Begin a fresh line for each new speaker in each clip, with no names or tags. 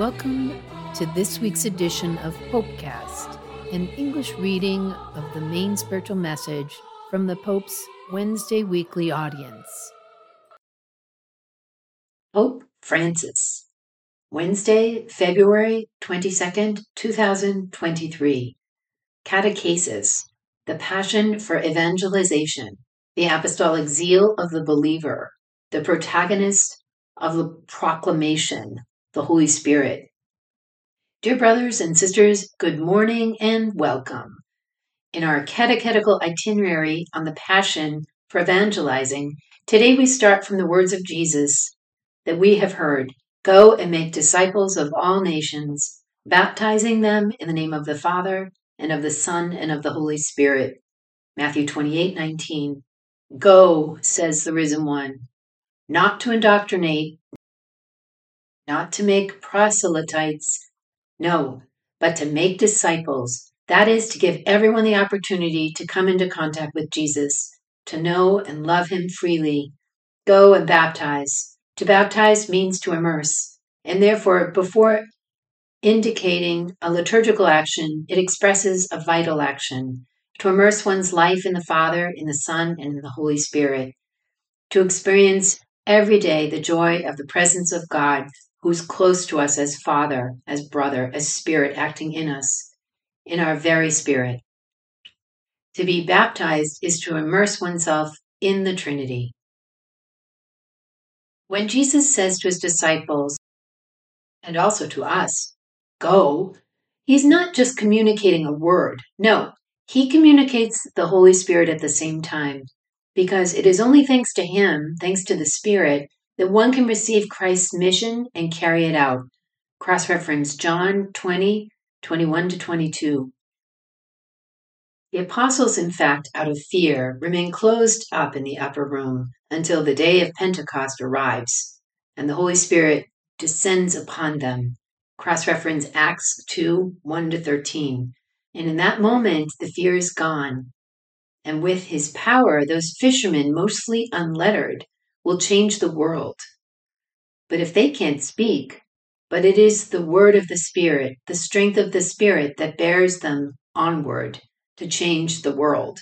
Welcome to this week's edition of Popecast, an English reading of the main spiritual message from the Pope's Wednesday weekly audience.
Pope Francis, Wednesday, February 22nd, 2023. Catechesis, the Passion for Evangelization, the Apostolic Zeal of the Believer, the protagonist of the proclamation, the Holy Spirit. Dear brothers and sisters, good morning and welcome. In our catechetical itinerary on the Passion for Evangelizing, today we start from the words of Jesus that we have heard Go and make disciples of all nations, baptizing them in the name of the Father, and of the Son, and of the Holy Spirit. Matthew 28 19. Go, says the risen one, not to indoctrinate, not to make proselytes, no, but to make disciples. That is to give everyone the opportunity to come into contact with Jesus, to know and love him freely. Go and baptize. To baptize means to immerse, and therefore, before indicating a liturgical action, it expresses a vital action to immerse one's life in the Father, in the Son, and in the Holy Spirit, to experience every day the joy of the presence of God who's close to us as Father, as brother, as Spirit acting in us, in our very spirit. To be baptized is to immerse oneself in the Trinity. When Jesus says to his disciples, and also to us, go, he's not just communicating a word. No, he communicates the Holy Spirit at the same time, because it is only thanks to him, thanks to the Spirit, that one can receive Christ's mission and carry it out. Cross reference John 20, 21 to 22. The apostles, in fact, out of fear, remain closed up in the upper room until the day of Pentecost arrives and the Holy Spirit descends upon them. Cross reference Acts 2 1 to 13. And in that moment, the fear is gone. And with his power, those fishermen, mostly unlettered, will change the world. But if they can't speak, but it is the word of the Spirit, the strength of the Spirit that bears them onward to change the world.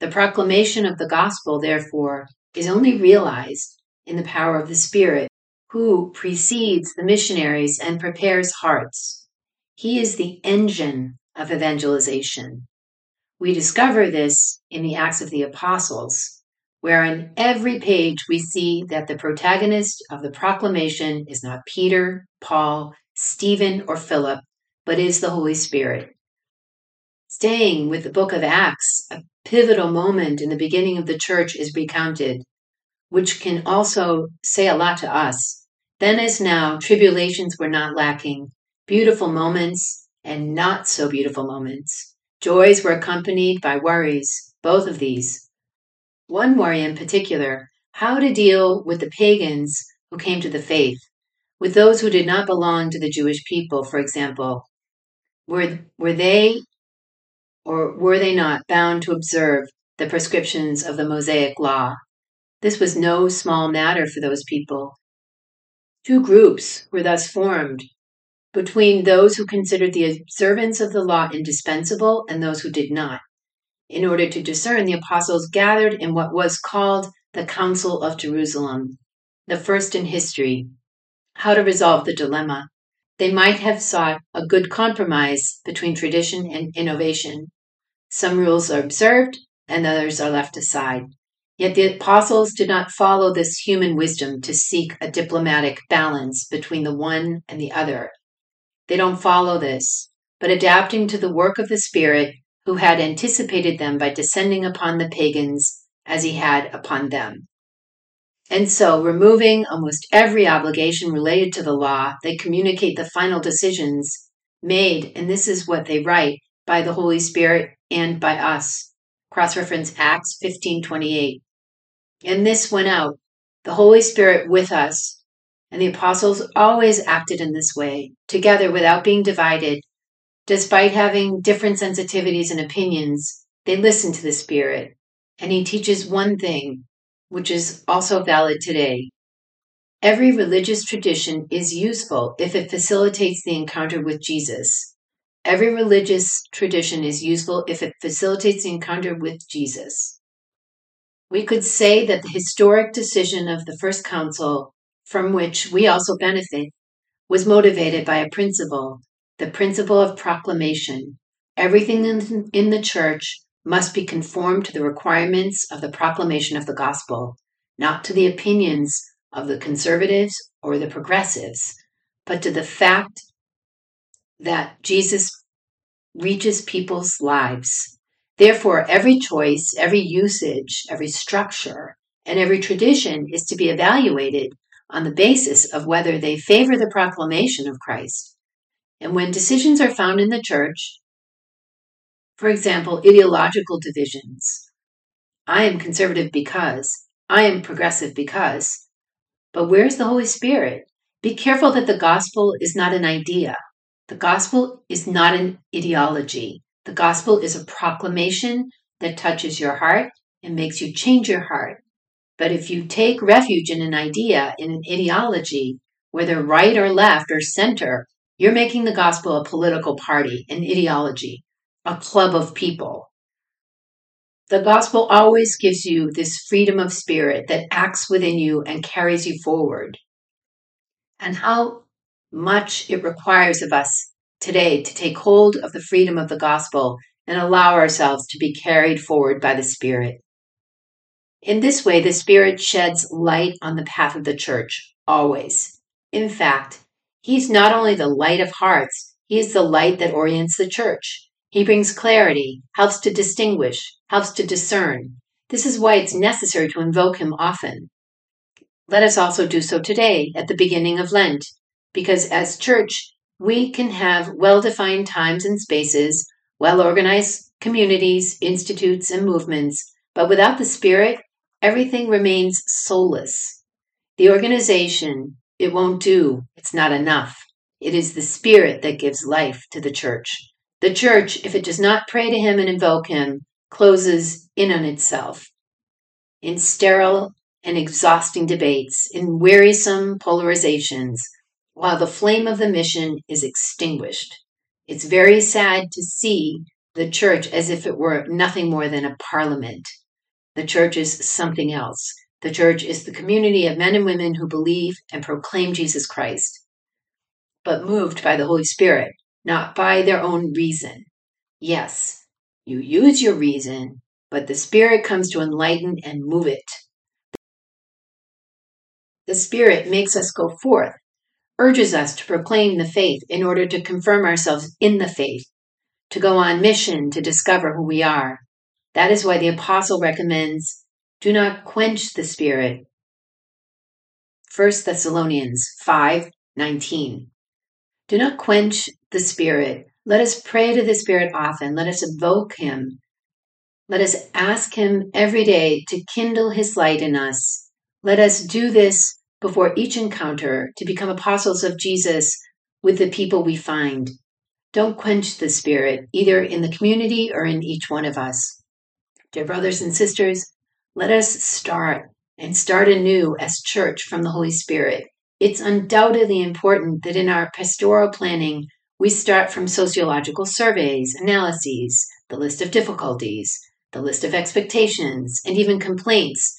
The proclamation of the gospel, therefore, is only realized in the power of the Spirit, who precedes the missionaries and prepares hearts. He is the engine of evangelization. We discover this in the Acts of the Apostles, where on every page we see that the protagonist of the proclamation is not Peter, Paul, Stephen, or Philip, but is the Holy Spirit. Staying with the book of Acts, a pivotal moment in the beginning of the church is recounted, which can also say a lot to us. Then, as now, tribulations were not lacking, beautiful moments and not so beautiful moments. Joys were accompanied by worries, both of these. One worry in particular how to deal with the pagans who came to the faith, with those who did not belong to the Jewish people, for example. Were, were they or were they not bound to observe the prescriptions of the Mosaic law? This was no small matter for those people. Two groups were thus formed between those who considered the observance of the law indispensable and those who did not. In order to discern, the apostles gathered in what was called the Council of Jerusalem, the first in history. How to resolve the dilemma. They might have sought a good compromise between tradition and innovation. Some rules are observed and others are left aside. Yet the apostles did not follow this human wisdom to seek a diplomatic balance between the one and the other. They don't follow this, but adapting to the work of the Spirit, who had anticipated them by descending upon the pagans as he had upon them. And so, removing almost every obligation related to the law, they communicate the final decisions made, and this is what they write, by the Holy Spirit and by us. Cross reference Acts 15:28. And this went out, the Holy Spirit with us, and the apostles always acted in this way, together without being divided, Despite having different sensitivities and opinions, they listen to the Spirit, and He teaches one thing, which is also valid today. Every religious tradition is useful if it facilitates the encounter with Jesus. Every religious tradition is useful if it facilitates the encounter with Jesus. We could say that the historic decision of the First Council, from which we also benefit, was motivated by a principle, the principle of proclamation. Everything in, in the church must be conformed to the requirements of the proclamation of the gospel, not to the opinions of the conservatives or the progressives, but to the fact that Jesus reaches people's lives. Therefore, every choice, every usage, every structure, and every tradition is to be evaluated on the basis of whether they favor the proclamation of Christ. And when decisions are found in the church, for example, ideological divisions, I am conservative because, I am progressive because, but where's the Holy Spirit? Be careful that the gospel is not an idea. The gospel is not an ideology. The gospel is a proclamation that touches your heart and makes you change your heart. But if you take refuge in an idea, in an ideology, whether right or left or center, you're making the gospel a political party, an ideology, a club of people. The gospel always gives you this freedom of spirit that acts within you and carries you forward. And how much it requires of us today to take hold of the freedom of the gospel and allow ourselves to be carried forward by the Spirit. In this way, the Spirit sheds light on the path of the church, always. In fact, He's not only the light of hearts, He is the light that orients the church. He brings clarity, helps to distinguish, helps to discern. This is why it's necessary to invoke him often. Let us also do so today at the beginning of Lent, because as church, we can have well defined times and spaces, well organized communities, institutes, and movements, but without the Spirit, everything remains soulless. The organization, it won't do, it's not enough. It is the Spirit that gives life to the church. The church, if it does not pray to him and invoke him, closes in on itself in sterile and exhausting debates, in wearisome polarizations, while the flame of the mission is extinguished. It's very sad to see the church as if it were nothing more than a parliament. The church is something else. The church is the community of men and women who believe and proclaim Jesus Christ, but moved by the Holy Spirit not by their own reason. Yes, you use your reason, but the Spirit comes to enlighten and move it. The Spirit makes us go forth, urges us to proclaim the faith in order to confirm ourselves in the faith, to go on mission to discover who we are. That is why the apostle recommends do not quench the Spirit. 1 Thessalonians 5 19. Do not quench the Spirit. Let us pray to the Spirit often. Let us evoke Him. Let us ask Him every day to kindle His light in us. Let us do this before each encounter to become apostles of Jesus with the people we find. Don't quench the Spirit, either in the community or in each one of us. Dear brothers and sisters, let us start and start anew as church from the Holy Spirit. It's undoubtedly important that in our pastoral planning, we start from sociological surveys, analyses, the list of difficulties, the list of expectations, and even complaints.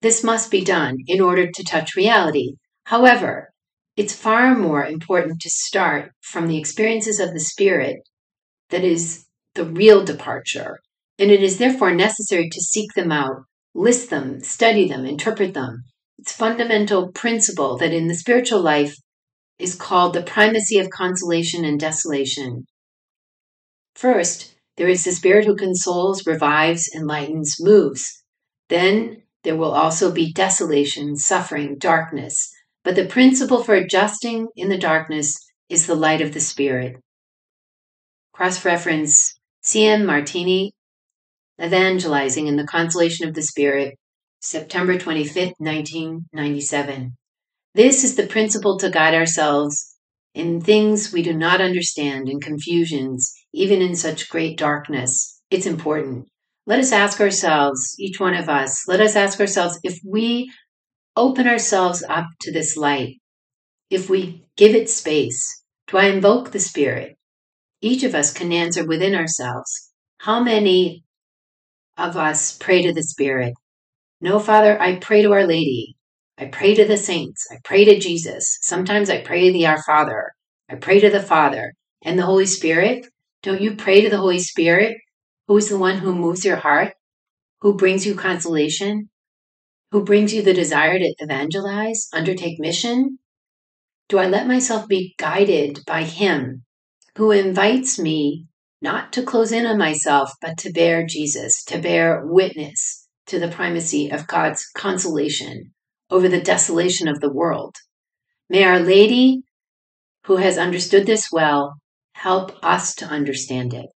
This must be done in order to touch reality. However, it's far more important to start from the experiences of the Spirit that is the real departure, and it is therefore necessary to seek them out, list them, study them, interpret them, its fundamental principle that in the spiritual life is called the primacy of consolation and desolation. First, there is the Spirit who consoles, revives, enlightens, moves. Then there will also be desolation, suffering, darkness. But the principle for adjusting in the darkness is the light of the Spirit. Cross reference C.M. Martini, Evangelizing in the Consolation of the Spirit, September 25th, 1997. This is the principle to guide ourselves in things we do not understand, in confusions, even in such great darkness. It's important. Let us ask ourselves, each one of us, let us ask ourselves if we open ourselves up to this light, if we give it space, do I invoke the Spirit? Each of us can answer within ourselves. How many of us pray to the Spirit? No, Father, I pray to Our Lady. I pray to the saints. I pray to Jesus. Sometimes I pray to the Our Father. I pray to the Father and the Holy Spirit. Don't you pray to the Holy Spirit, who is the one who moves your heart, who brings you consolation, who brings you the desire to evangelize, undertake mission? Do I let myself be guided by Him who invites me not to close in on myself, but to bear Jesus, to bear witness to the primacy of God's consolation over the desolation of the world? May Our Lady, who has understood this well, help us to understand it.